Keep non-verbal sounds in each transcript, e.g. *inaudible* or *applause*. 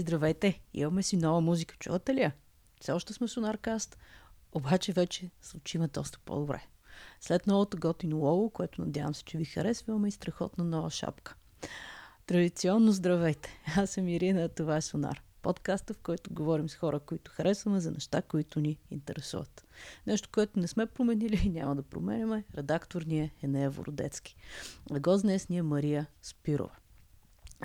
Здравейте! Имаме си нова музика, чувате ли я? Все още сме Сонаркаст, обаче вече звучиме доста по-добре. След новото готино лого, което надявам се, че ви харесва, имаме и страхотна нова шапка. Традиционно здравейте! Аз съм Ирина, това е Сонар. Подкаста, в който говорим с хора, които харесваме за неща, които ни интересуват. Нещо, което не сме променили и няма да променяме. Редактор ни е Енея Вородецки. Гост днес ни е Мария Спирова.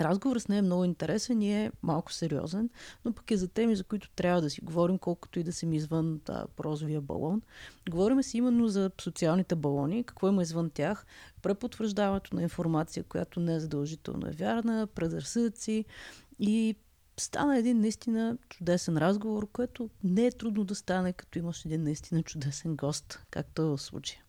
Разговор с нея е много интересен и е малко сериозен, но пък е за теми, за които трябва да си говорим, колкото и да съм извън да, прозовия балон. Говорим си именно за социалните балони, какво има извън тях, препотвърждаването на информация, която не е задължително е вярна, предразсъдъци и стана един наистина чудесен разговор, което не е трудно да стане, като имаш един наистина чудесен гост, както е в случая.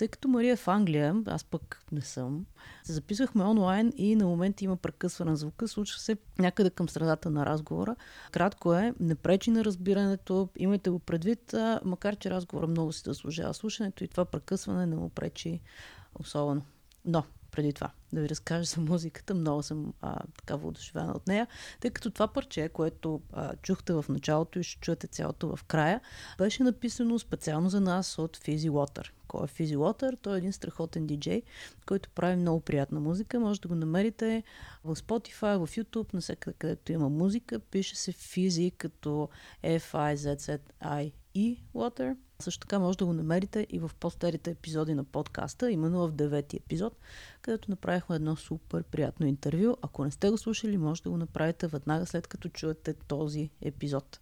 Тъй като Мария е в Англия, аз пък не съм, се записвахме онлайн и на момент има прекъсване на звука. Случва се някъде към средата на разговора. Кратко е, не пречи на разбирането, имайте го предвид, а, макар че разговора много си заслужава слушането и това прекъсване не му пречи особено. Но, преди това да ви разкажа за музиката. Много съм а, така воодушевена от нея, тъй като това парче, което а, чухте в началото и ще чуете цялото в края, беше написано специално за нас от Fizzy Water. Кой е Fizzy Water? Той е един страхотен диджей, който прави много приятна музика. Може да го намерите в Spotify, в YouTube, навсякъде където има музика. Пише се Fizzy като F-I-Z-Z-I-E Water. Също така може да го намерите и в по-старите епизоди на подкаста, именно в девети епизод, където направихме едно супер приятно интервю. Ако не сте го слушали, може да го направите веднага след като чуете този епизод.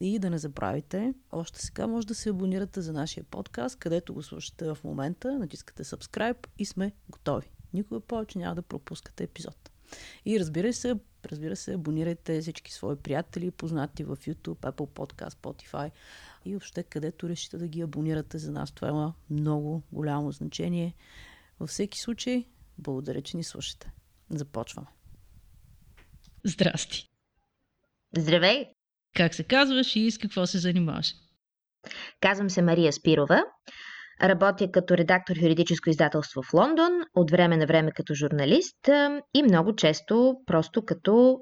И да не забравяйте, още сега може да се абонирате за нашия подкаст, където го слушате в момента, натискате subscribe и сме готови. Никога повече няма да пропускате епизод. И разбира се, разбира се, абонирайте всички свои приятели, познати в YouTube, Apple Podcast, Spotify и въобще където решите да ги абонирате за нас. Това има много голямо значение. Във всеки случай, благодаря, че ни слушате. Започваме. Здрасти! Здравей! Как се казваш и с какво се занимаваш? Казвам се Мария Спирова. Работя като редактор в юридическо издателство в Лондон, от време на време като журналист и много често просто като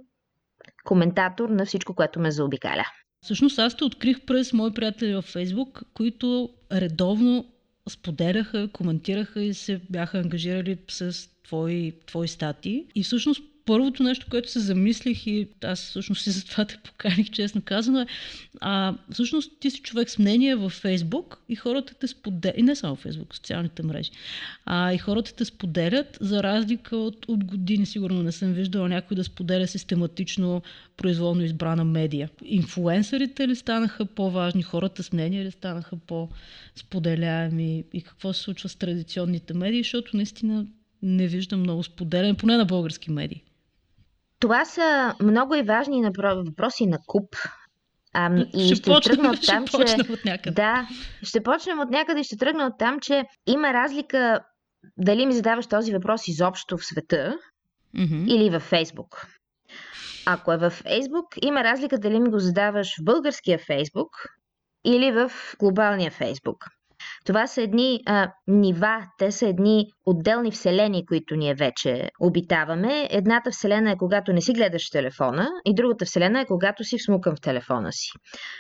коментатор на всичко, което ме заобикаля. Всъщност аз те открих през мои приятели във Фейсбук, които редовно споделяха, коментираха и се бяха ангажирали с твои, твои статии. И всъщност първото нещо, което се замислих и аз всъщност и затова те поканих, честно казано, е а, всъщност ти си човек с мнение във Фейсбук и хората те споделят, и не само Фейсбук, социалните мрежи, а и хората те споделят, за разлика от, от години, сигурно не съм виждала някой да споделя систематично произволно избрана медия. Инфуенсърите ли станаха по-важни, хората с мнение ли станаха по-споделяеми и какво се случва с традиционните медии, защото наистина не виждам много споделяне, поне на български медии. Това са много и важни въпроси на куп. А, и ще, ще почнем, тръгна от там, ще че... от някъде. Да, ще почнем от някъде и ще тръгна от там, че има разлика дали ми задаваш този въпрос изобщо в света mm-hmm. или във Фейсбук. Ако е във Фейсбук, има разлика дали ми го задаваш в българския Фейсбук или в глобалния Фейсбук. Това са едни а, нива, те са едни отделни вселени, които ние вече обитаваме. Едната вселена е когато не си гледаш телефона и другата вселена е когато си всмукан в телефона си.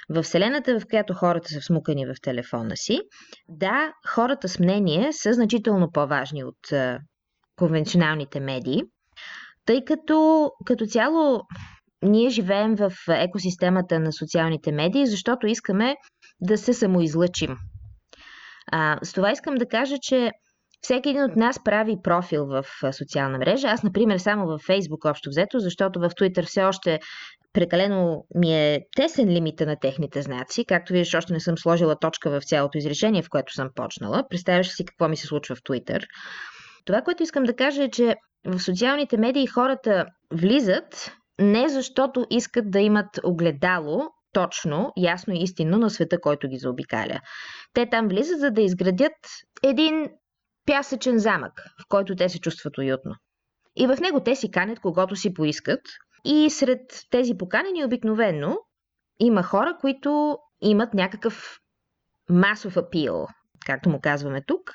В вселената, в която хората са всмукани в телефона си, да, хората с мнение са значително по-важни от а, конвенционалните медии, тъй като като цяло ние живеем в екосистемата на социалните медии, защото искаме да се самоизлъчим. А, с това искам да кажа, че всеки един от нас прави профил в социална мрежа. Аз, например, само във Facebook общо взето, защото в Twitter все още прекалено ми е тесен лимита на техните знаци. Както виждаш, още не съм сложила точка в цялото изречение, в което съм почнала. Представяш си какво ми се случва в Twitter. Това, което искам да кажа е, че в социалните медии хората влизат не защото искат да имат огледало, точно, ясно и истинно на света, който ги заобикаля. Те там влизат, за да изградят един пясъчен замък, в който те се чувстват уютно. И в него те си канят когото си поискат. И сред тези поканени обикновено има хора, които имат някакъв масов апил, както му казваме тук,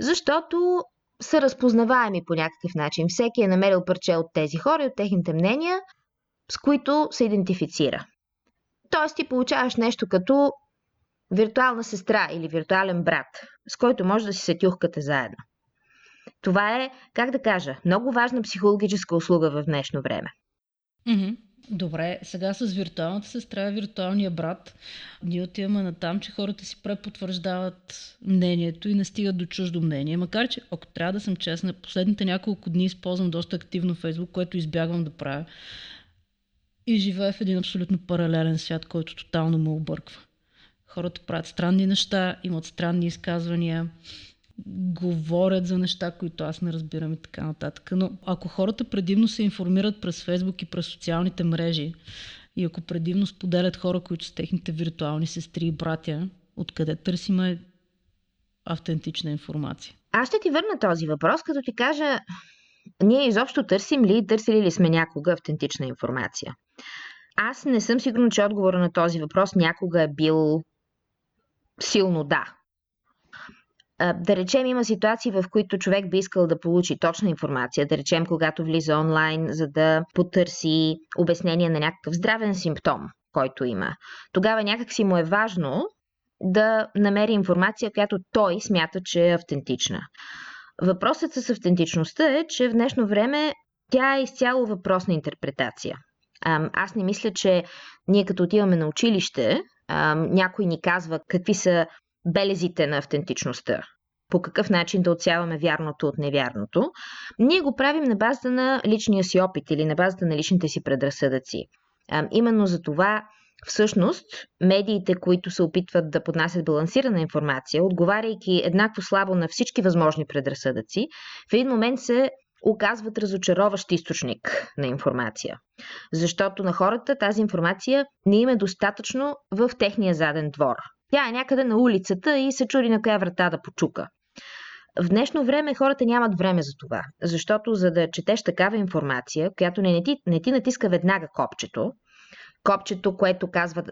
защото са разпознаваеми по някакъв начин. Всеки е намерил парче от тези хора и от техните мнения с които се идентифицира. Тоест ти получаваш нещо като виртуална сестра или виртуален брат, с който може да си се тюхкате заедно. Това е, как да кажа, много важна психологическа услуга в днешно време. Mm-hmm. Добре, сега с виртуалната сестра и виртуалния брат ние отиваме на там, че хората си препотвърждават мнението и не стигат до чуждо мнение. Макар, че ако трябва да съм честна, последните няколко дни използвам доста активно Фейсбук, което избягвам да правя. И живея в един абсолютно паралелен свят, който тотално ме обърква. Хората правят странни неща, имат странни изказвания, говорят за неща, които аз не разбирам и така нататък. Но ако хората предимно се информират през Фейсбук и през социалните мрежи, и ако предимно споделят хора, които са техните виртуални сестри и братя, откъде търсиме автентична информация? Аз ще ти върна този въпрос, като ти кажа, ние изобщо търсим ли, търсили ли сме някога автентична информация? Аз не съм сигурна, че отговора на този въпрос някога е бил силно да. Да речем, има ситуации, в които човек би искал да получи точна информация, да речем, когато влиза онлайн, за да потърси обяснение на някакъв здравен симптом, който има. Тогава някак си му е важно да намери информация, която той смята, че е автентична. Въпросът с автентичността е, че в днешно време тя е изцяло въпрос на интерпретация. Аз не мисля, че ние като отиваме на училище, някой ни казва какви са белезите на автентичността. По какъв начин да отсяваме вярното от невярното. Ние го правим на базата на личния си опит или на базата на личните си предразсъдъци. Именно за това Всъщност, медиите, които се опитват да поднасят балансирана информация, отговаряйки еднакво слабо на всички възможни предразсъдъци, в един момент се оказват разочароващ източник на информация. Защото на хората тази информация не им е достатъчно в техния заден двор. Тя е някъде на улицата и се чури на коя врата да почука. В днешно време хората нямат време за това, защото за да четеш такава информация, която не ти, не ти натиска веднага копчето, копчето, което казва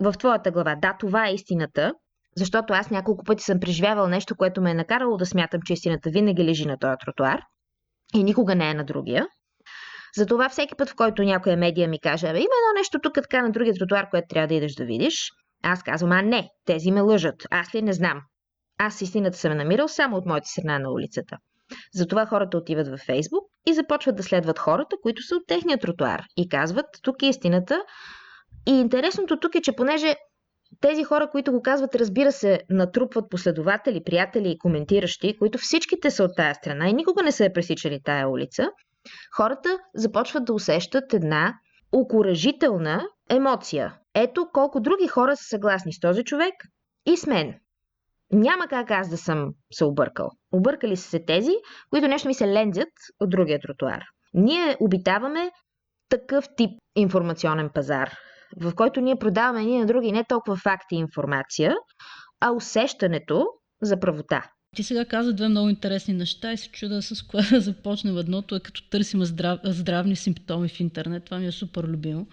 в твоята глава, да, това е истината, защото аз няколко пъти съм преживявал нещо, което ме е накарало да смятам, че истината винаги лежи на този тротуар и никога не е на другия. Затова всеки път, в който някоя медия ми каже, има едно нещо тук така на другия тротуар, което трябва да идеш да видиш, аз казвам, а не, тези ме лъжат. Аз ли не знам. Аз истината съм намирал само от моята страна на улицата. Затова хората отиват във Фейсбук и започват да следват хората, които са от техния тротуар и казват, тук е истината. И интересното тук е, че понеже тези хора, които го казват, разбира се, натрупват последователи, приятели и коментиращи, които всичките са от тая страна и никога не са е пресичали тая улица, хората започват да усещат една окоръжителна емоция. Ето колко други хора са съгласни с този човек и с мен. Няма как аз да съм се объркал. Объркали са се тези, които нещо ми се лензят от другия тротуар. Ние обитаваме такъв тип информационен пазар, в който ние продаваме едни на други не толкова факти и информация, а усещането за правота. Ти сега каза две много интересни неща и се чуда с кое да започнем. Едното е като търсим здрав... здравни симптоми в интернет. Това ми е супер любимо.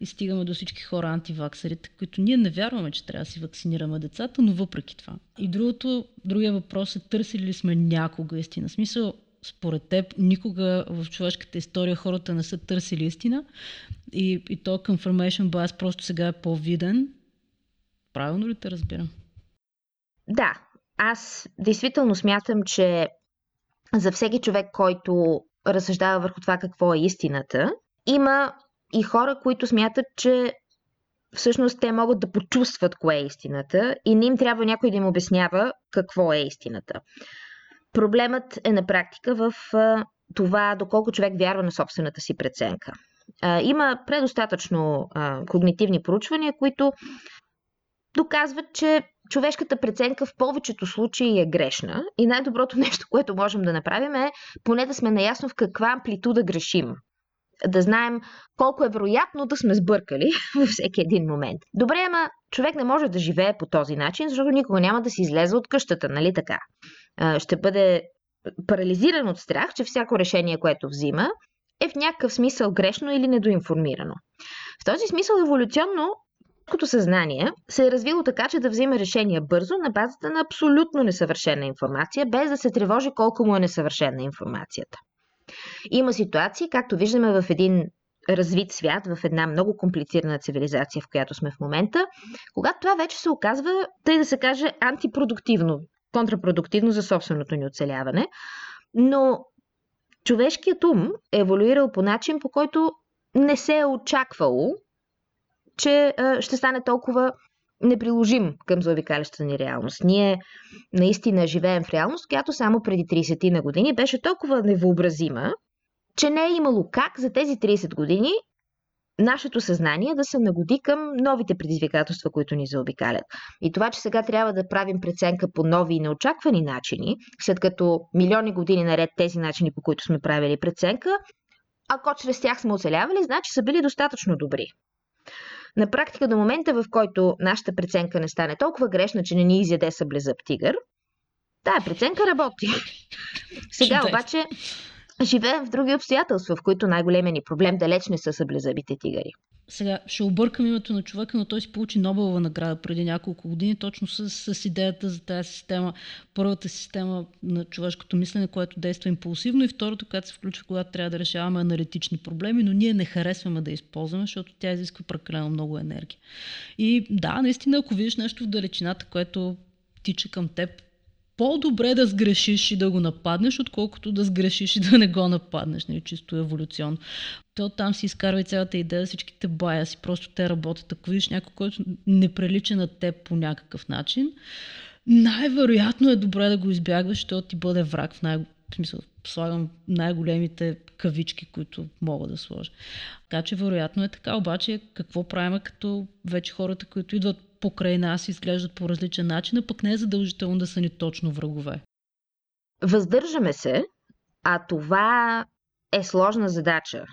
И стигаме до всички хора антиваксерите, които ние не вярваме, че трябва да си вакцинираме децата, но въпреки това. И другото, другия въпрос е търсили ли сме някога истина. В смисъл, според теб, никога в човешката история хората не са търсили истина и, и то confirmation bias просто сега е по-виден. Правилно ли те разбирам? Да, аз действително смятам, че за всеки човек, който разсъждава върху това какво е истината, има и хора, които смятат, че всъщност те могат да почувстват кое е истината и не им трябва някой да им обяснява какво е истината. Проблемът е на практика в това доколко човек вярва на собствената си преценка. Има предостатъчно когнитивни проучвания, които доказват, че човешката преценка в повечето случаи е грешна и най-доброто *laughs* нещо, което можем да направим е поне да сме наясно в каква амплитуда грешим. Да знаем колко е вероятно да сме сбъркали *laughs* във всеки един момент. Добре, ама човек не може да живее по този начин, защото никога няма да си излезе от къщата, нали така? Ще бъде парализиран от страх, че всяко решение, което взима, е в някакъв смисъл грешно или недоинформирано. В този смисъл еволюционно човешкото съзнание се е развило така, че да взима решения бързо на базата на абсолютно несъвършена информация, без да се тревожи колко му е несъвършена информацията. Има ситуации, както виждаме в един развит свят, в една много комплицирана цивилизация, в която сме в момента, когато това вече се оказва, тъй да се каже, антипродуктивно, контрапродуктивно за собственото ни оцеляване. Но човешкият ум е еволюирал по начин, по който не се е очаквало, че ще стане толкова неприложим към заобикалящата ни реалност. Ние наистина живеем в реалност, която само преди 30 на години беше толкова невъобразима, че не е имало как за тези 30 години нашето съзнание да се нагоди към новите предизвикателства, които ни заобикалят. И това, че сега трябва да правим преценка по нови и неочаквани начини, след като милиони години наред тези начини, по които сме правили преценка, ако чрез тях сме оцелявали, значи са били достатъчно добри. На практика до момента, в който нашата преценка не стане толкова грешна, че не ни изяде съблезъб тигър, тая преценка работи. *laughs* Сега обаче живеем в други обстоятелства, в които най-големият ни проблем далеч не са съблезъбите тигари. Сега ще объркам името на човека, но той си получи Нобелова награда преди няколко години, точно с, с идеята за тази система. Първата система на човешкото мислене, което действа импулсивно и второто, която се включва, когато трябва да решаваме аналитични проблеми, но ние не харесваме да използваме, защото тя изисква прекалено много енергия. И да, наистина, ако видиш нещо в далечината, което тича към теб, по-добре да сгрешиш и да го нападнеш, отколкото да сгрешиш и да не го нападнеш, нали, чисто еволюционно. То там си изкарва и цялата идея, всичките си, просто те работят. Ако видиш някой, който не прилича на теб по някакъв начин, най-вероятно е добре да го избягваш, защото ти бъде враг в най- в смисъл, слагам най-големите кавички, които мога да сложа. Така че вероятно е така, обаче какво правим като вече хората, които идват покрай нас изглеждат по различен начин, а пък не е задължително да са ни точно врагове. Въздържаме се, а това е сложна задача,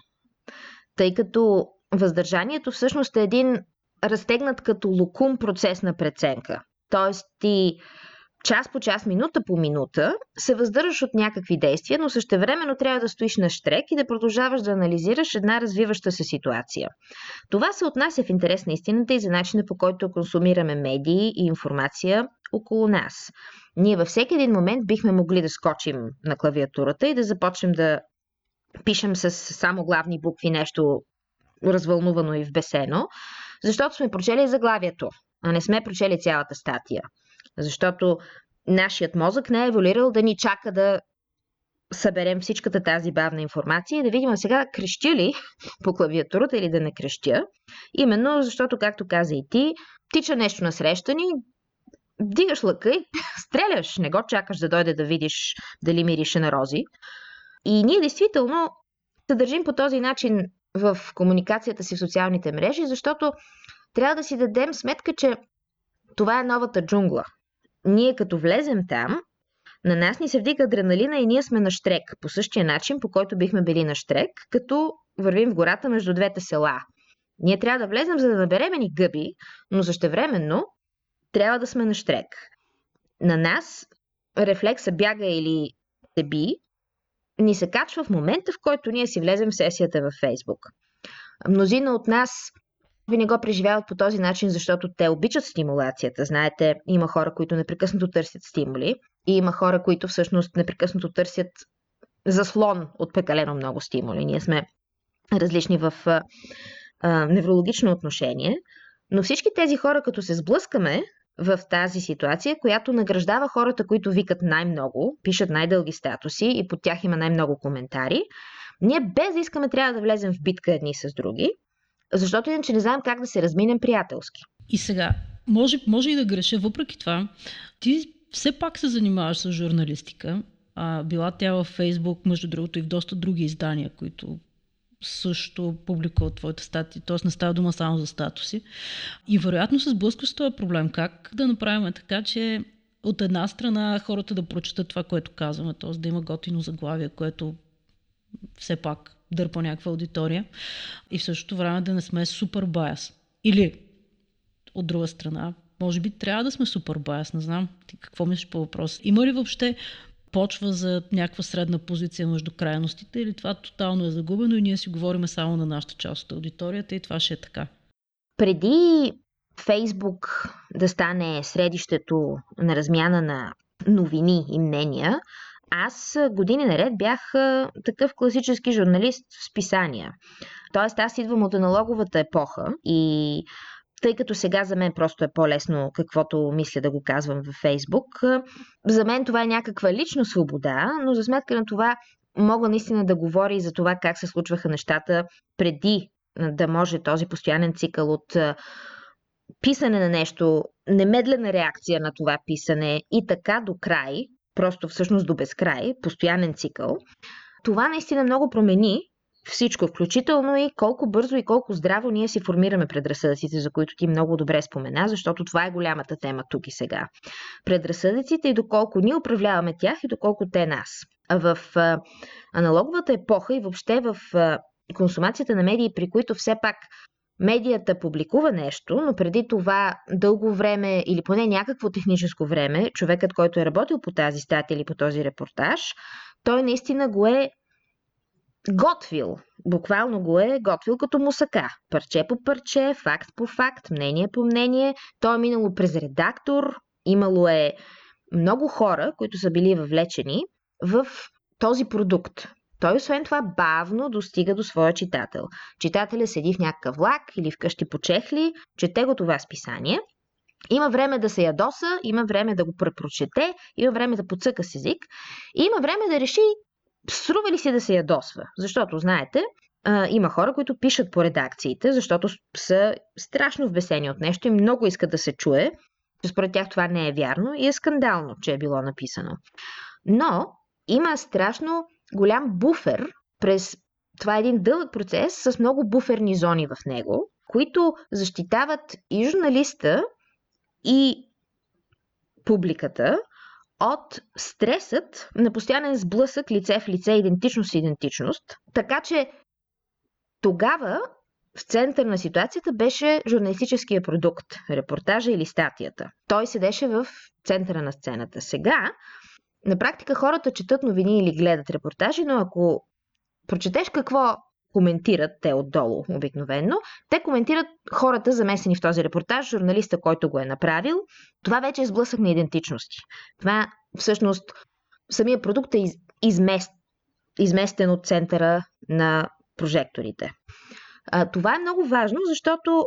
тъй като въздържанието всъщност е един разтегнат като лукум процес на преценка. Тоест ти час по час, минута по минута се въздържаш от някакви действия, но същевременно трябва да стоиш на штрек и да продължаваш да анализираш една развиваща се ситуация. Това се отнася в интерес на истината и за начина по който консумираме медии и информация около нас. Ние във всеки един момент бихме могли да скочим на клавиатурата и да започнем да пишем с само главни букви нещо развълнувано и вбесено, защото сме прочели заглавието, а не сме прочели цялата статия. Защото нашият мозък не е еволюирал да ни чака да съберем всичката тази бавна информация и да видим сега крещя ли *laughs* по клавиатурата или да не крещя. Именно защото, както каза и ти, тича нещо на среща ни, дигаш лъка и *laughs* стреляш. Не го чакаш да дойде да видиш дали мирише на рози. И ние действително се държим по този начин в комуникацията си в социалните мрежи, защото трябва да си дадем сметка, че това е новата джунгла – ние като влезем там, на нас ни се вдига адреналина и ние сме на штрек, по същия начин, по който бихме били на штрек, като вървим в гората между двете села. Ние трябва да влезем, за да наберем ни гъби, но същевременно трябва да сме на штрек. На нас рефлекса бяга или се би, ни се качва в момента, в който ние си влезем в сесията във Фейсбук. Мнозина от нас ви не го преживяват по този начин, защото те обичат стимулацията. Знаете, има хора, които непрекъснато търсят стимули и има хора, които всъщност непрекъснато търсят заслон от прекалено много стимули. Ние сме различни в а, а, неврологично отношение, но всички тези хора, като се сблъскаме в тази ситуация, която награждава хората, които викат най-много, пишат най-дълги статуси и под тях има най-много коментари, ние без да искаме трябва да влезем в битка едни с други защото иначе не знаем как да се разминем приятелски. И сега, може, може и да греша, въпреки това, ти все пак се занимаваш с журналистика. А, била тя във Фейсбук, между другото и в доста други издания, които също публикуват твоите статии, т.е. не става дума само за статуси. И вероятно се сблъсква с този проблем. Как да направим така, че от една страна хората да прочитат това, което казваме, т.е. да има готино заглавие, което все пак дърпа някаква аудитория и в същото време да не сме супер баяс. Или от друга страна, може би трябва да сме супер баяс, не знам. Ти какво мислиш по въпрос? Има ли въобще почва за някаква средна позиция между крайностите или това тотално е загубено и ние си говорим само на нашата част от аудиторията и това ще е така? Преди Фейсбук да стане средището на размяна на новини и мнения, Аз години наред бях такъв класически журналист в списания. Тоест аз идвам от аналоговата епоха и тъй като сега за мен просто е по-лесно каквото мисля да го казвам във Фейсбук, за мен това е някаква лична свобода, но за сметка на това мога наистина да говоря и за това как се случваха нещата преди да може този постоянен цикъл от писане на нещо, немедлена реакция на това писане и така до край, просто всъщност до безкрай, постоянен цикъл. Това наистина много промени всичко, включително и колко бързо и колко здраво ние си формираме предразсъдъците, за които ти много добре спомена, защото това е голямата тема тук и сега. Предразсъдъците и доколко ние управляваме тях и доколко те нас. В а, аналоговата епоха и въобще в а, консумацията на медии, при които все пак медията публикува нещо, но преди това дълго време или поне някакво техническо време, човекът, който е работил по тази статия или по този репортаж, той наистина го е готвил. Буквално го е готвил като мусака. Парче по парче, факт по факт, мнение по мнение. Той е минало през редактор, имало е много хора, които са били въвлечени в този продукт. Той освен това бавно достига до своя читател. Читателя седи в някакъв влак или вкъщи по чехли, чете го това списание. Има време да се ядоса, има време да го препрочете, има време да подсъка с език и има време да реши струва ли си да се ядосва. Защото, знаете, има хора, които пишат по редакциите, защото са страшно вбесени от нещо и много искат да се чуе, че според тях това не е вярно и е скандално, че е било написано. Но има страшно голям буфер през това е един дълъг процес с много буферни зони в него, които защитават и журналиста, и публиката от стресът на постоянен сблъсък лице в лице, идентичност и идентичност. Така че тогава в център на ситуацията беше журналистическия продукт, репортажа или статията. Той седеше в центъра на сцената. Сега на практика хората четат новини или гледат репортажи, но ако прочетеш какво коментират те отдолу обикновенно, те коментират хората замесени в този репортаж, журналиста, който го е направил. Това вече е сблъсък на идентичности. Това всъщност самия продукт е измест, изместен от центъра на прожекторите. А, това е много важно, защото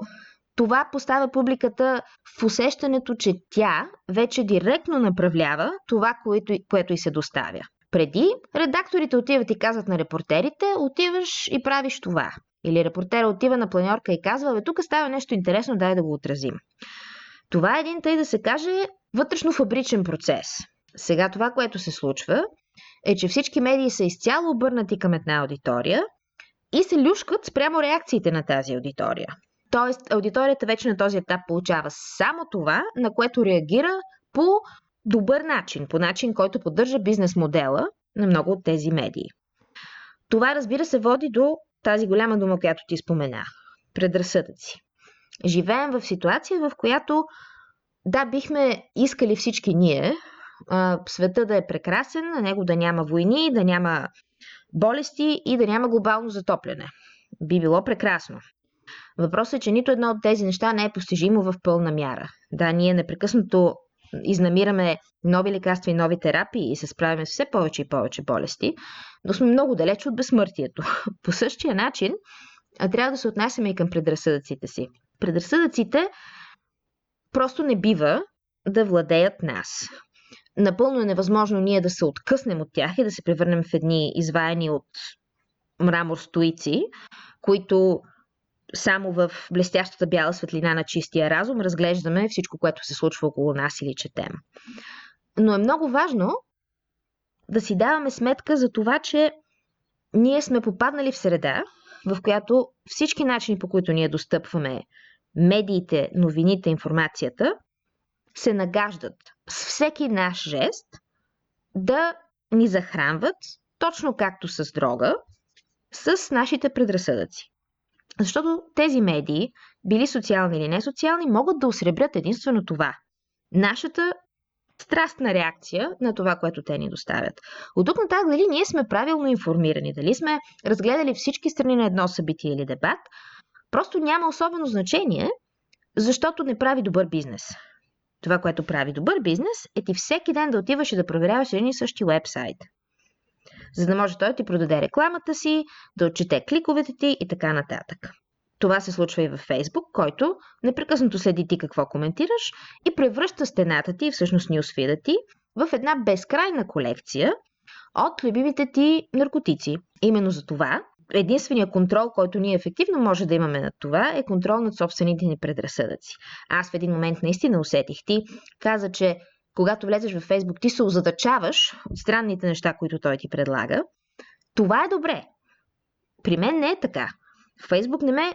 това поставя публиката в усещането, че тя вече директно направлява това, което, което и се доставя. Преди редакторите отиват и казват на репортерите, отиваш и правиш това. Или репортера отива на планьорка и казва, бе, тук става нещо интересно, дай да го отразим. Това е един, тъй да се каже, вътрешно фабричен процес. Сега това, което се случва, е, че всички медии са изцяло обърнати към една аудитория и се люшкат спрямо реакциите на тази аудитория. Тоест, аудиторията вече на този етап получава само това, на което реагира по добър начин, по начин, който поддържа бизнес модела на много от тези медии. Това, разбира се, води до тази голяма дума, която ти спомена предразсъдъци. Живеем в ситуация, в която да, бихме искали всички ние света да е прекрасен, на него да няма войни, да няма болести и да няма глобално затопляне. Би било прекрасно. Въпросът е, че нито едно от тези неща не е постижимо в пълна мяра. Да, ние непрекъснато изнамираме нови лекарства и нови терапии и се справяме с все повече и повече болести, но сме много далеч от безсмъртието. *laughs* По същия начин трябва да се отнасяме и към предразсъдъците си. Предразсъдъците просто не бива да владеят нас. Напълно е невъзможно ние да се откъснем от тях и да се превърнем в едни изваяни от мрамор стоици, които само в блестящата бяла светлина на чистия разум разглеждаме всичко, което се случва около нас или четем. Но е много важно да си даваме сметка за това, че ние сме попаднали в среда, в която всички начини, по които ние достъпваме медиите, новините, информацията, се нагаждат с всеки наш жест да ни захранват, точно както с дрога, с нашите предразсъдъци. Защото тези медии, били социални или не социални, могат да осребрят единствено това. Нашата страстна реакция на това, което те ни доставят. От тук нататък дали ние сме правилно информирани, дали сме разгледали всички страни на едно събитие или дебат, просто няма особено значение, защото не прави добър бизнес. това, което прави добър бизнес, е ти всеки ден да отиваш и да проверяваш един и същи вебсайт. За да може той да ти продаде рекламата си, да отчете кликовете ти и така нататък. Това се случва и във Фейсбук, който непрекъснато следи ти какво коментираш и превръща стената ти, всъщност нюсфида ти, в една безкрайна колекция от любимите ти наркотици. Именно за това единствения контрол, който ние ефективно може да имаме над това, е контрол над собствените ни предразсъдъци. Аз в един момент наистина усетих. Ти каза, че когато влезеш във Фейсбук, ти се озадачаваш от странните неща, които той ти предлага. Това е добре. При мен не е така. Фейсбук не ме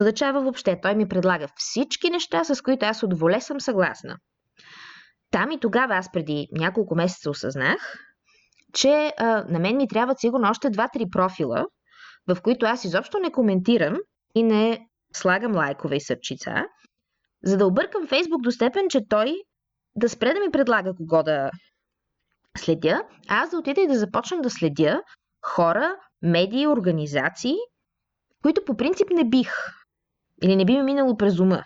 озадачава въобще. Той ми предлага всички неща, с които аз от воле съм съгласна. Там и тогава аз преди няколко месеца осъзнах, че а, на мен ми трябват сигурно още 2-3 профила, в които аз изобщо не коментирам и не слагам лайкове и сърчица, за да объркам Фейсбук до степен, че той да спре да ми предлага кого да следя, а аз да отида и да започна да следя хора, медии, организации, които по принцип не бих или не би ми минало през ума.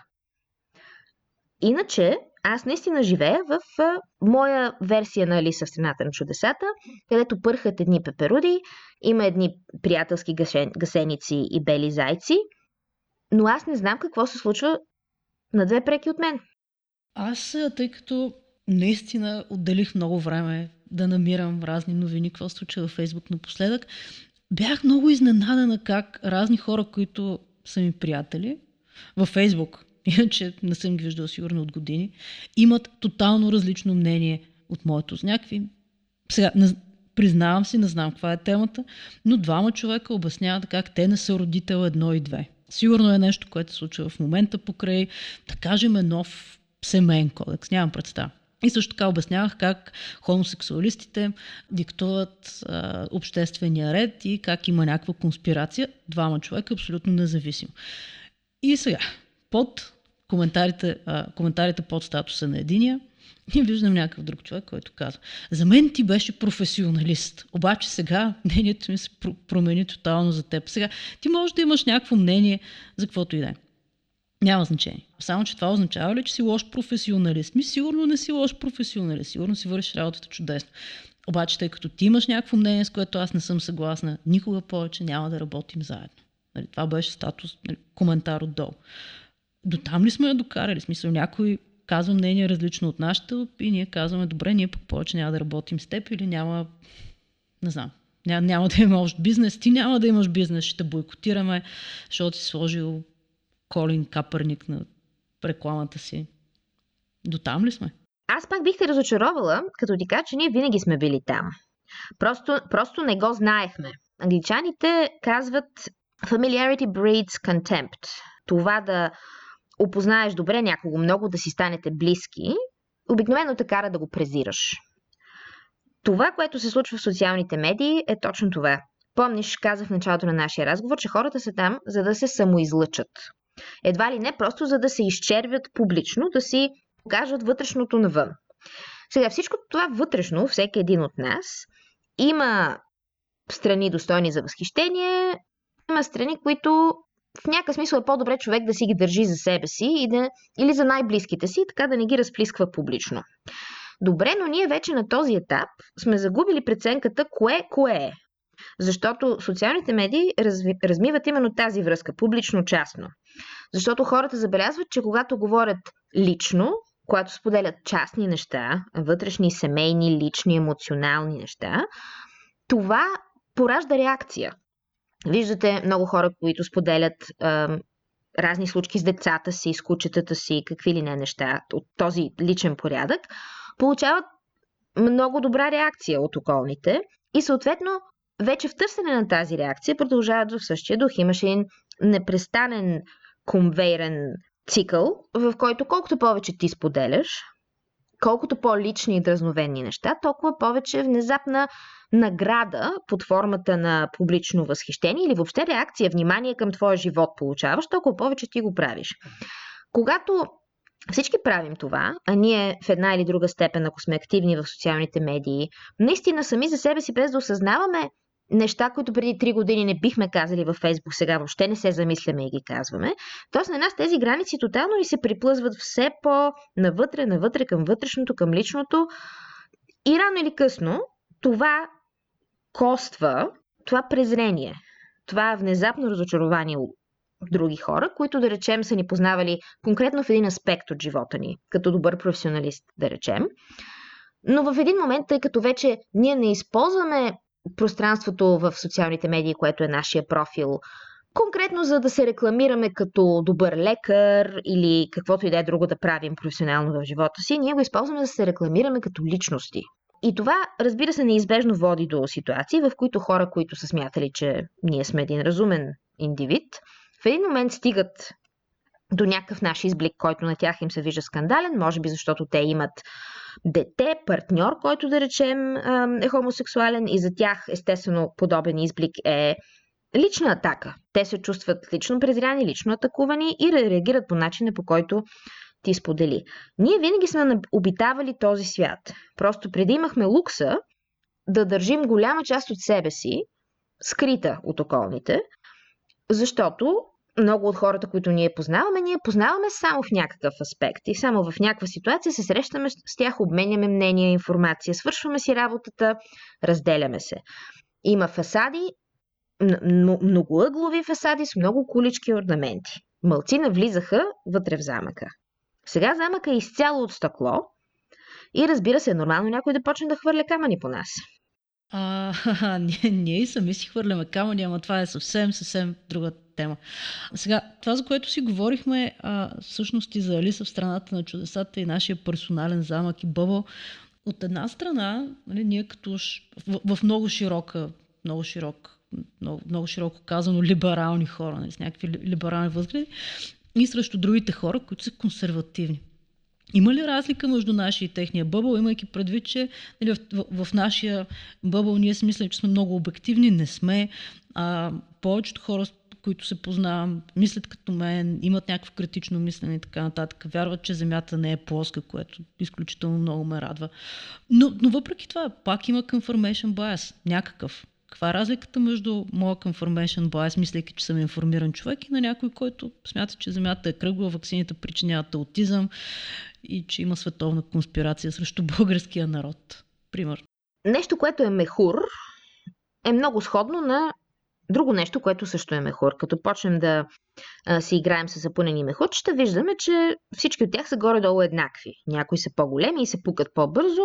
Иначе, аз наистина живея в моя версия на Алиса в страната на чудесата, където пърхат едни пеперуди, има едни приятелски гасен, гасеници и бели зайци, но аз не знам какво се случва на две преки от мен. Аз, тъй като наистина отделих много време да намирам разни новини, какво случва във Фейсбук напоследък, бях много изненадана как разни хора, които са ми приятели, във Фейсбук, *laughs* иначе не съм ги виждала сигурно от години, имат тотално различно мнение от моето. С някакви... Сега, не, признавам си, не знам каква е темата, но двама човека обясняват как те не са родител едно и две. Сигурно е нещо, което се случва в момента покрай, да кажем, нов семейен кодекс. Нямам представа. И също така обяснявах как хомосексуалистите диктуват а, обществения ред и как има някаква конспирация. Двама човека абсолютно независимо. И сега, под коментарите, а, коментарите под статуса на единия, и виждам някакъв друг човек, който казва, за мен ти беше професионалист, обаче сега мнението ми се промени тотално за теб. Сега ти можеш да имаш някакво мнение за каквото и да е. Няма значение. Само, че това означава ли, че си лош професионалист? Ми сигурно не си лош професионалист. Сигурно си вършиш работата чудесно. Обаче, тъй като ти имаш някакво мнение, с което аз не съм съгласна, никога повече няма да работим заедно. Нали, това беше статус, нали, коментар отдолу. До там ли сме я докарали? Смисъл, някой казва мнение различно от нашето и ние казваме, добре, ние пък повече няма да работим с теб или няма, не знам, няма, няма да имаш бизнес, ти няма да имаш бизнес, ще бойкотираме, защото си сложил Колин Капърник на рекламата си. До там ли сме? Аз пак бих те разочаровала, като ти кажа, че ние винаги сме били там. Просто, просто не го знаехме. Англичаните казват Familiarity breeds contempt. Това да опознаеш добре някого много, да си станете близки, обикновено те кара да го презираш. Това, което се случва в социалните медии, е точно това. Помниш, казах в началото на нашия разговор, че хората са там, за да се самоизлъчат. Едва ли не, просто за да се изчервят публично, да си покажат вътрешното навън. Сега всичко това вътрешно, всеки един от нас, има страни достойни за възхищение, има страни, които в някакъв смисъл е по-добре човек да си ги държи за себе си и да, или за най-близките си, така да не ги разплисква публично. Добре, но ние вече на този етап сме загубили преценката кое кое е. Защото социалните медии разви, размиват именно тази връзка, публично-частно. Защото хората забелязват, че когато говорят лично, когато споделят частни неща, вътрешни, семейни, лични, емоционални неща, това поражда реакция. Виждате много хора, които споделят а, разни случки с децата си, с кучетата си, какви ли не неща от този личен порядък, получават много добра реакция от околните и съответно вече в търсене на тази реакция продължават в същия дух. Имаше един непрестанен конвейерен цикъл, в който колкото повече ти споделяш, колкото по-лични и дразновени неща, толкова повече внезапна награда под формата на публично възхищение или въобще реакция, внимание към твоя живот получаваш, толкова повече ти го правиш. Когато всички правим това, а ние в една или друга степен, ако сме активни в социалните медии, наистина сами за себе си, без да осъзнаваме, неща, които преди 3 години не бихме казали във Фейсбук, сега въобще не се замисляме и ги казваме. Тоест на нас тези граници тотално ни се приплъзват все по-навътре, навътре към вътрешното, към личното. И рано или късно това коства, това презрение, това внезапно разочарование от други хора, които да речем са ни познавали конкретно в един аспект от живота ни, като добър професионалист, да речем. Но в един момент, тъй като вече ние не използваме пространството в социалните медии, което е нашия профил, конкретно за да се рекламираме като добър лекар или каквото и да е друго да правим професионално в живота си, ние го използваме да се рекламираме като личности. И това, разбира се, неизбежно води до ситуации, в които хора, които са смятали, че ние сме един разумен индивид, в един момент стигат до някакъв наш изблик, който на тях им се вижда скандален, може би защото те имат дете, партньор, който да речем е хомосексуален и за тях естествено подобен изблик е лична атака. Те се чувстват лично презряни, лично атакувани и реагират по начина по който ти сподели. Ние винаги сме обитавали този свят. Просто преди имахме лукса да държим голяма част от себе си скрита от околните, защото много от хората, които ние познаваме, ние познаваме само в някакъв аспект и само в някаква ситуация се срещаме с тях, обменяме мнения, информация, свършваме си работата, разделяме се. Има фасади, многоъглови фасади с много колички орнаменти. Мълци навлизаха вътре в замъка. Сега замъка е изцяло от стъкло и разбира се, е нормално някой да почне да хвърля камъни по нас. А, *laughs* ние, ние сами си хвърляме камъни, ама това е съвсем, съвсем друга тема. Сега, това, за което си говорихме, а, всъщност и за Алиса в страната на чудесата и нашия персонален замък и бъбъл, от една страна, нали, ние като в, в много широка, много широк, много, много широко казано, либерални хора, нали, с някакви либерални възгледи, и срещу другите хора, които са консервативни. Има ли разлика между нашия и техния бъбъл, имайки предвид, че нали, в, в, в нашия бъбъл ние си мислим, че сме много обективни, не сме. А, повечето хора, които се познавам, мислят като мен, имат някакво критично мислене и така нататък, вярват, че Земята не е плоска, което изключително много ме радва. Но, но въпреки това, пак има confirmation bias, някакъв. Каква е разликата между моя confirmation bias, мислейки, че съм информиран човек и на някой, който смята, че Земята е кръгла, вакцините причиняват аутизъм и че има световна конспирация срещу *laughs* българския народ. Пример. Нещо, което е мехур, е много сходно на друго нещо, което също е мехур. Като почнем да а, си играем с запунени мехурчета, виждаме, че всички от тях са горе-долу еднакви. Някои са по-големи и се пукат по-бързо,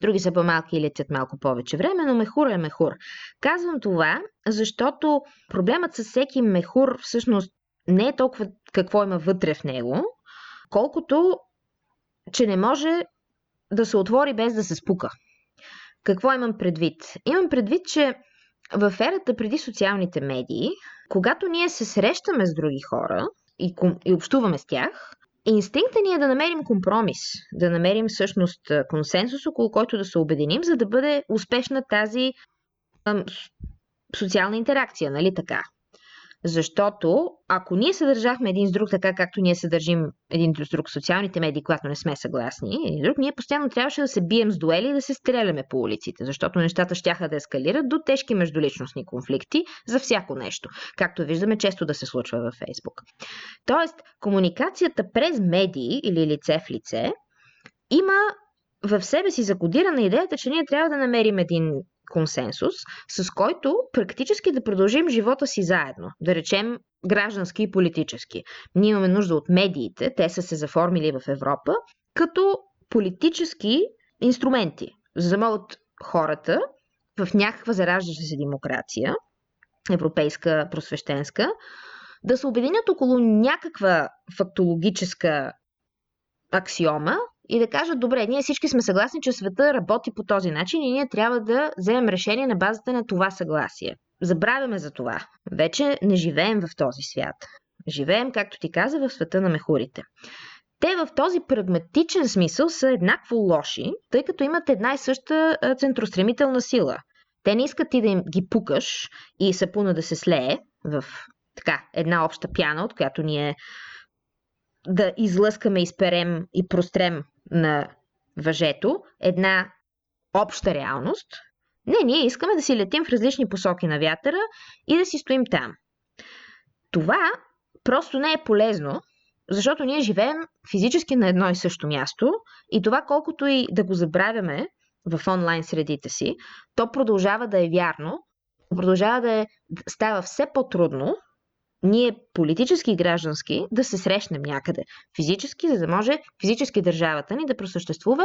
други са по-малки и летят малко повече време, но мехур е мехур. Казвам това, защото проблемът с всеки мехур всъщност не е толкова какво има вътре в него, колкото че не може да се отвори без да се спука. Какво имам предвид? Имам предвид, че в ерата преди социалните медии, когато ние се срещаме с други хора и, и общуваме с тях, инстинкта ни е да намерим компромис, да намерим всъщност консенсус, около който да се обединим, за да бъде успешна тази ам, социална интеракция, нали така? Защото ако ние се държахме един с друг така, както ние се държим един с друг социалните медии, когато не сме съгласни, един друг, ние постоянно трябваше да се бием с дуели и да се стреляме по улиците, защото нещата щяха да ескалират до тежки междуличностни конфликти за всяко нещо, както виждаме често да се случва във Фейсбук. Тоест, комуникацията през медии или лице в лице има в себе си закодирана идеята, че ние трябва да намерим един консенсус, с който практически да продължим живота си заедно. Да речем граждански и политически. Ние имаме нужда от медиите, те са се заформили в Европа, като политически инструменти, за да могат хората в някаква зараждаща се демокрация, европейска, просвещенска, да се обединят около някаква фактологическа аксиома, и да кажат, добре, ние всички сме съгласни, че света работи по този начин и ние трябва да вземем решение на базата на това съгласие. Забравяме за това. Вече не живеем в този свят. Живеем, както ти каза, в света на мехурите. Те в този прагматичен смисъл са еднакво лоши, тъй като имат една и съща центростремителна сила. Те не искат ти да им ги пукаш и сапуна да се слее в така, една обща пяна, от която ние да излъскаме, изперем и прострем на въжето една обща реалност, Не, ние искаме да си летим в различни посоки на вятъра и да си стоим там. Това просто не е полезно, защото ние живеем физически на едно и също място и това колкото и да го забравяме в онлайн средите си, то продължава да е вярно, продължава да е, става все по-трудно ние политически и граждански да се срещнем някъде физически, за да може физически държавата ни да просъществува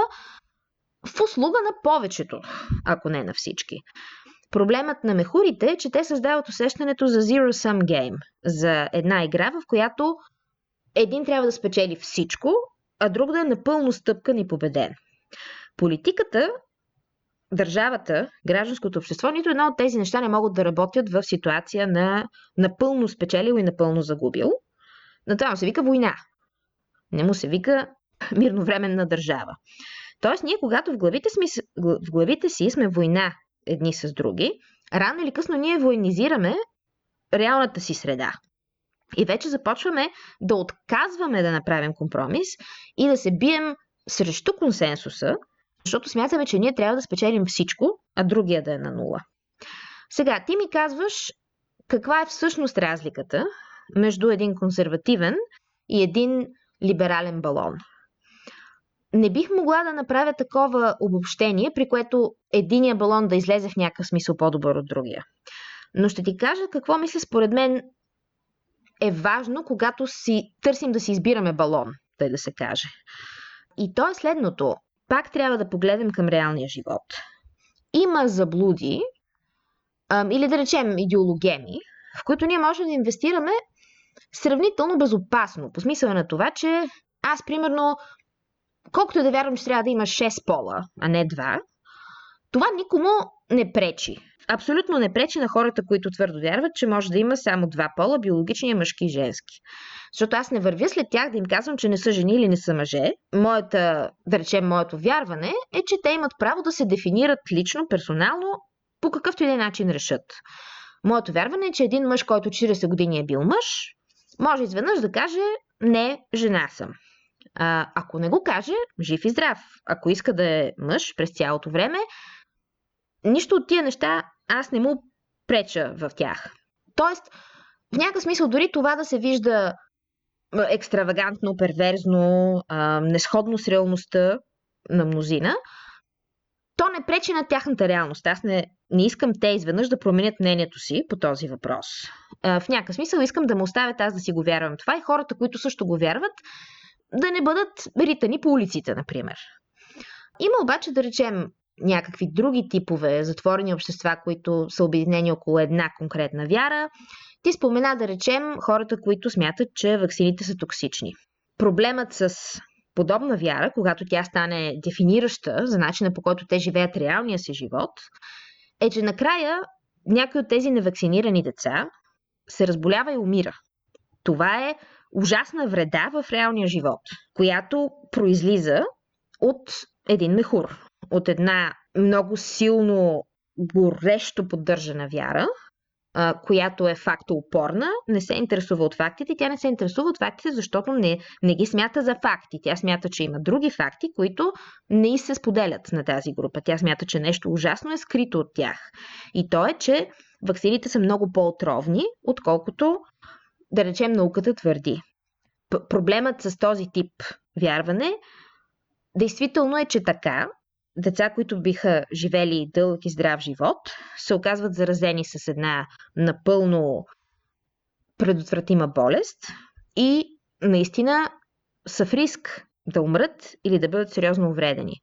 в услуга на повечето, ако не на всички. Проблемът на мехурите е, че те създават усещането за zero-sum game, за една игра, в която един трябва да спечели всичко, а друг да е напълно стъпкан и победен. Политиката, държавата, гражданското общество, нито едно от тези неща не могат да работят в ситуация на напълно спечелил и напълно загубил. На това му се вика война. Не му се вика мирновременна държава. Тоест, ние, когато в главите, сме, в главите си сме война едни с други, рано или късно ние военизираме реалната си среда. И вече започваме да отказваме да направим компромис и да се бием срещу консенсуса, защото смятаме, че ние трябва да спечелим всичко, а другия да е на нула. Сега, ти ми казваш каква е всъщност разликата между един консервативен и един либерален балон. Не бих могла да направя такова обобщение, при което единия балон да излезе в някакъв смисъл по-добър от другия. Но ще ти кажа какво мисля според мен е важно, когато си търсим да си избираме балон, тъй да се каже. И то е следното. Пак трябва да погледнем към реалния живот. Има заблуди, или да речем идеологеми, в които ние можем да инвестираме сравнително безопасно. По смисъла на това, че аз, примерно, колкото да вярвам, че трябва да има 6 пола, а не 2, това никому не пречи. Абсолютно не пречи на хората, които твърдо вярват, че може да има само два пола, биологичния мъжки и женски. Защото аз не вървя след тях да им казвам, че не са жени или не са мъже. Моята, да речем, моето вярване е, че те имат право да се дефинират лично, персонално, по какъвто и да начин решат. Моето вярване е, че един мъж, който 40 години е бил мъж, може изведнъж да каже не, жена съм. А, ако не го каже, жив и здрав. Ако иска да е мъж през цялото време, нищо от тия неща аз не му преча в тях. Тоест, в някакъв смисъл, дори това да се вижда екстравагантно, перверзно, несходно с реалността на мнозина, то не пречи на тяхната реалност. Аз не, не искам те изведнъж да променят мнението си по този въпрос. В някакъв смисъл искам да ме оставят аз да си го вярвам това и хората, които също го вярват, да не бъдат ритани по улиците, например. Има обаче, да речем, някакви други типове затворени общества, които са обединени около една конкретна вяра. Ти спомена, да речем, хората, които смятат, че ваксините са токсични. Проблемът с подобна вяра, когато тя стане дефинираща за начина по който те живеят реалния си живот, е, че накрая някой от тези невакцинирани деца се разболява и умира. Това е ужасна вреда в реалния живот, която произлиза от един мехур, от една много силно горещо поддържана вяра, която е фактоупорна, не се интересува от фактите. Тя не се интересува от фактите, защото не, не ги смята за факти. Тя смята, че има други факти, които не и се споделят на тази група. Тя смята, че нещо ужасно е скрито от тях. И то е, че вакцините са много по-отровни, отколкото, да речем, науката твърди. Проблемът с този тип вярване действително е, че така, деца, които биха живели дълъг и здрав живот, се оказват заразени с една напълно предотвратима болест и наистина са в риск да умрат или да бъдат сериозно увредени.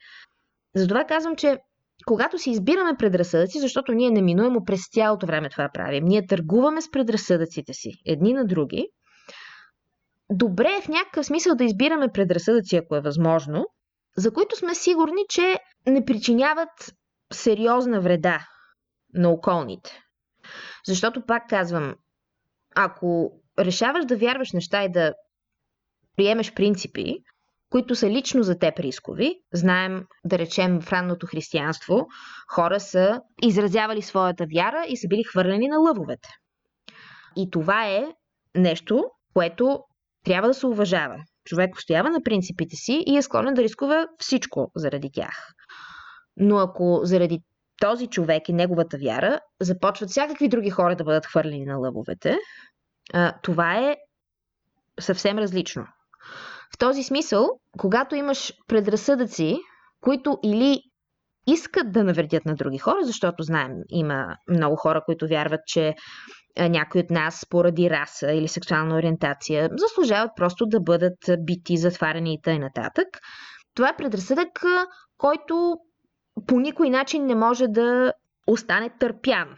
Затова казвам, че когато си избираме предразсъдъци, защото ние неминуемо през цялото време това правим, ние търгуваме с предразсъдъците си едни на други, добре е в някакъв смисъл да избираме предразсъдъци, ако е възможно, за които сме сигурни, че не причиняват сериозна вреда на околните. Защото, пак казвам, ако решаваш да вярваш неща и да приемеш принципи, които са лично за теб рискови, знаем, да речем, в ранното християнство, хора са изразявали своята вяра и са били хвърлени на лъвовете. И това е нещо, което трябва да се уважава. Човек устоява на принципите си и е склонен да рискува всичко заради тях. Но ако заради този човек и неговата вяра започват всякакви други хора да бъдат хвърлени на лъвовете, това е съвсем различно. В този смисъл, когато имаш предразсъдъци, които или искат да навредят на други хора, защото знаем, има много хора, които вярват, че някои от нас поради раса или сексуална ориентация заслужават просто да бъдат бити, затварени и т.н. Това е предразсъдък, който по никой начин не може да остане търпян.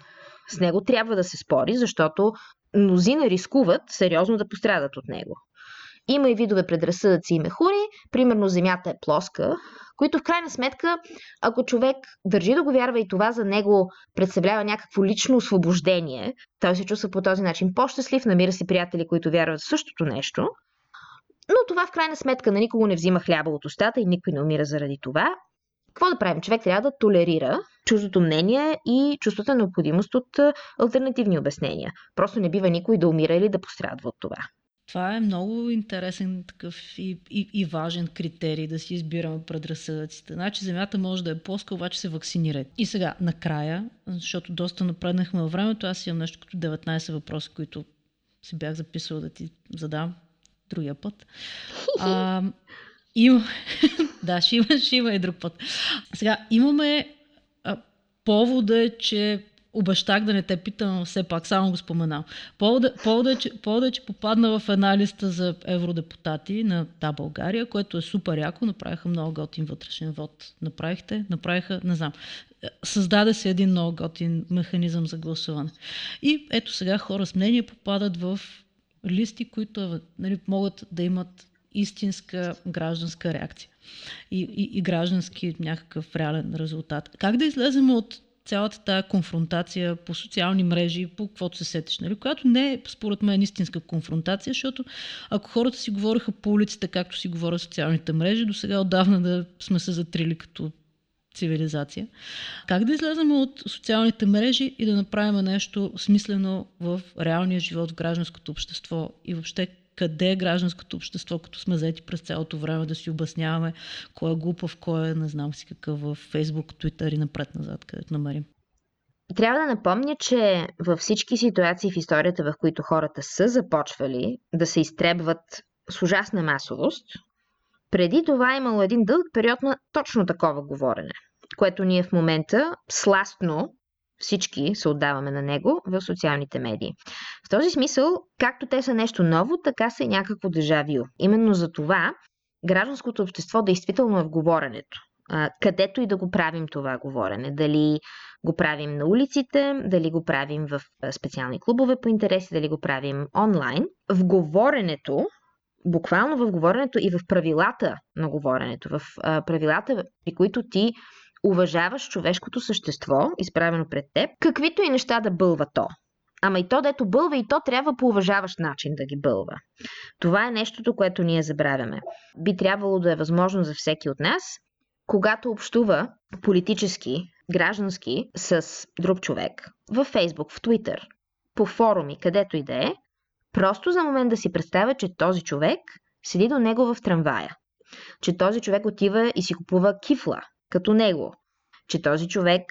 С него трябва да се спори, защото мнозина рискуват сериозно да пострадат от него. Има и видове предразсъдъци и мехури, примерно Земята е плоска, които в крайна сметка, ако човек държи да го вярва и това за него представлява някакво лично освобождение, той се чувства по този начин по-щастлив, намира си приятели, които вярват в същото нещо, но това в крайна сметка на никого не взима хляба от устата и никой не умира заради това. Какво да правим? Човек трябва да толерира чуждото мнение и чувствата необходимост от альтернативни обяснения. Просто не бива никой да умира или да пострадва от това. Това е много интересен такъв и, и, и важен критерий да си избираме предразсъдъците. Значи Земята може да е плоска, обаче се вакцинира. И сега, накрая, защото доста напреднахме във времето, аз имам нещо като 19 въпроса, които си бях записала да ти задам другия път. *laughs* А, има... *laughs* да, ще има, ще има и друг път. Сега, имаме повода, че обещах да не те питам, все пак само го споменам. Повода, е, е, че попадна в една листа за евродепутати на Да България, което е супер яко. Направиха много готин вътрешен вод. Направихте? Направиха, не знам. Създаде се един много готин механизъм за гласуване. И ето сега хора с мнение попадат в листи, които нали, могат да имат истинска гражданска реакция и, и, и граждански някакъв реален резултат. Как да излезем от цялата тази конфронтация по социални мрежи, по каквото се сетиш, нали? която не е, според мен, истинска конфронтация, защото ако хората си говореха по улиците, както си говорят социалните мрежи, до сега отдавна да сме се затрили като цивилизация. Как да излезем от социалните мрежи и да направим нещо смислено в реалния живот, в гражданското общество и въобще къде е гражданското общество, като сме заети през цялото време да си обясняваме кой е глупав, кой е не знам си какъв в Фейсбук, Твитър и напред-назад, където намерим. Трябва да напомня, че във всички ситуации в историята, в които хората са започвали да се изтребват с ужасна масовост, преди това е имало един дълъг период на точно такова говорене, което ние в момента сластно всички се отдаваме на него в социалните медии. В този смисъл, както те са нещо ново, така са и някакво дежавю. Именно за това гражданското общество действително е в говоренето. където и да го правим това говорене. Дали го правим на улиците, дали го правим в специални клубове по интереси, дали го правим онлайн. В говоренето, буквално в говоренето и в правилата на говоренето, в правилата, при които ти уважаваш човешкото същество, изправено пред теб, каквито и неща да бълва то. Ама и то, дето бълва, и то трябва по уважаващ начин да ги бълва. Това е нещото, което ние забравяме. Би трябвало да е възможно за всеки от нас, когато общува политически, граждански с друг човек, във Фейсбук, в Твитър, по форуми, където и да е, просто за момент да си представя, че този човек седи до него в трамвая. Че този човек отива и си купува кифла, като него. Че този човек,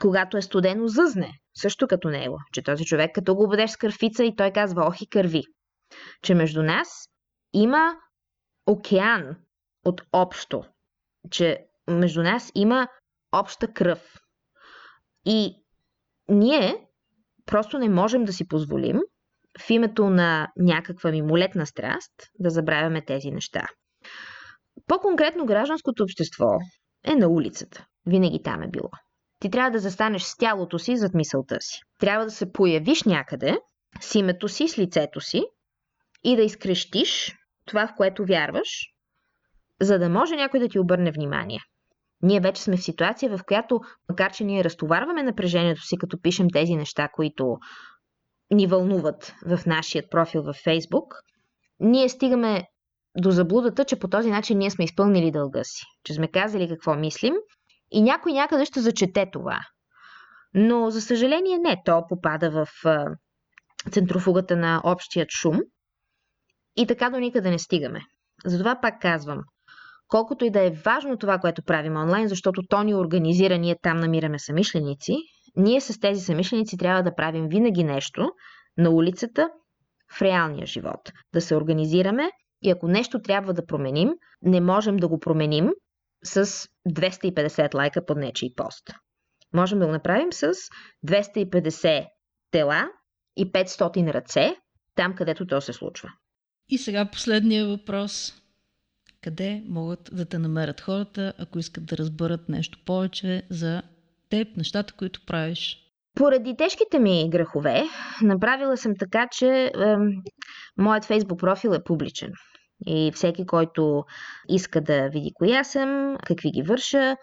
когато е студено, зъзне, също като него. Че този човек, като го бъдеш с кърфица и той казва ох и кърви. Че между нас има океан от общо. Че между нас има обща кръв. И ние просто не можем да си позволим в името на някаква мимолетна страст да забравяме тези неща. По-конкретно гражданското общество е на улицата. Винаги там е било. Ти трябва да застанеш с тялото си зад мисълта си. Трябва да се появиш някъде с името си, с лицето си и да изкрещиш това, в което вярваш, за да може някой да ти обърне внимание. Ние вече сме в ситуация, в която, макар че ние разтоварваме напрежението си, като пишем тези неща, които ни вълнуват в нашия профил във Фейсбук, ние стигаме до заблудата, че по този начин ние сме изпълнили дълга си, че сме казали какво мислим и някой някъде ще зачете това. Но, за съжаление, не. То попада в центрофугата на общият шум и така до никъде не стигаме. Затова пак казвам, колкото и да е важно това, което правим онлайн, защото то ни организира, ние там намираме самишленици, ние с тези самишленици трябва да правим винаги нещо на улицата, в реалния живот. Да се организираме и ако нещо трябва да променим, не можем да го променим с 250 лайка под нечий пост. Можем да го направим с 250 тела и 500 ръце, там където то се случва. И сега последния въпрос. Къде могат да те намерят хората, ако искат да разберат нещо повече за теб, нещата, които правиш? Поради тежките ми грехове, направила съм така, че е, моят фейсбук профил е публичен. И всеки, който иска да види коя съм, какви ги върша,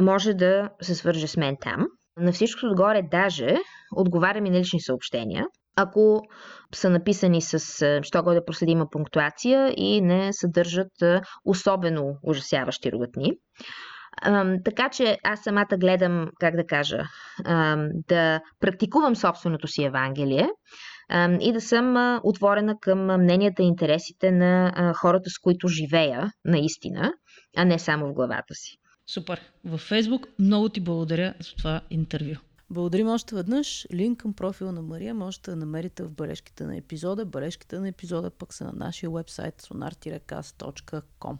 може да се свърже с мен там. На всичко отгоре даже отговарям и на лични съобщения, ако са написани с що го да проследима пунктуация и не съдържат особено ужасяващи Така че аз самата гледам, как да кажа, да практикувам собственото си Евангелие и да съм отворена към мненията и интересите на хората, с които живея наистина, а не само в главата си. Супер. Във Фейсбук много ти благодаря за това интервю. Благодарим още веднъж. Линк към профила на Мария можете да намерите в бележките на епизода. Бележките на епизода пък са на нашия вебсайт sonar-cast.com.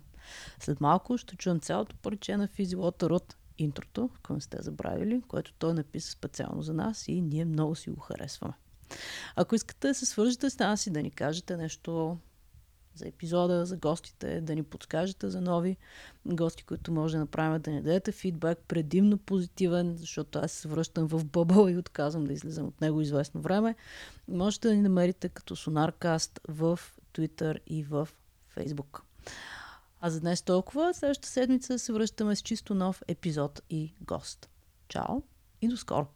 След малко ще чуем цялото парче на Физилота от интрото, не сте забравили, което той написа специално за нас и ние много си го харесваме. Ако искате да се свържете с нас и да ни кажете нещо за епизода, за гостите, да ни подскажете за нови гости, които може да направим, да ни дадете фидбак, предимно позитивен, защото аз се връщам в бъбъл и отказвам да излизам от него известно време. Можете да ни намерите като Sonarcast в Twitter и в Facebook. А за днес толкова. Следващата седмица се връщаме с чисто нов епизод и гост. Чао и до скоро!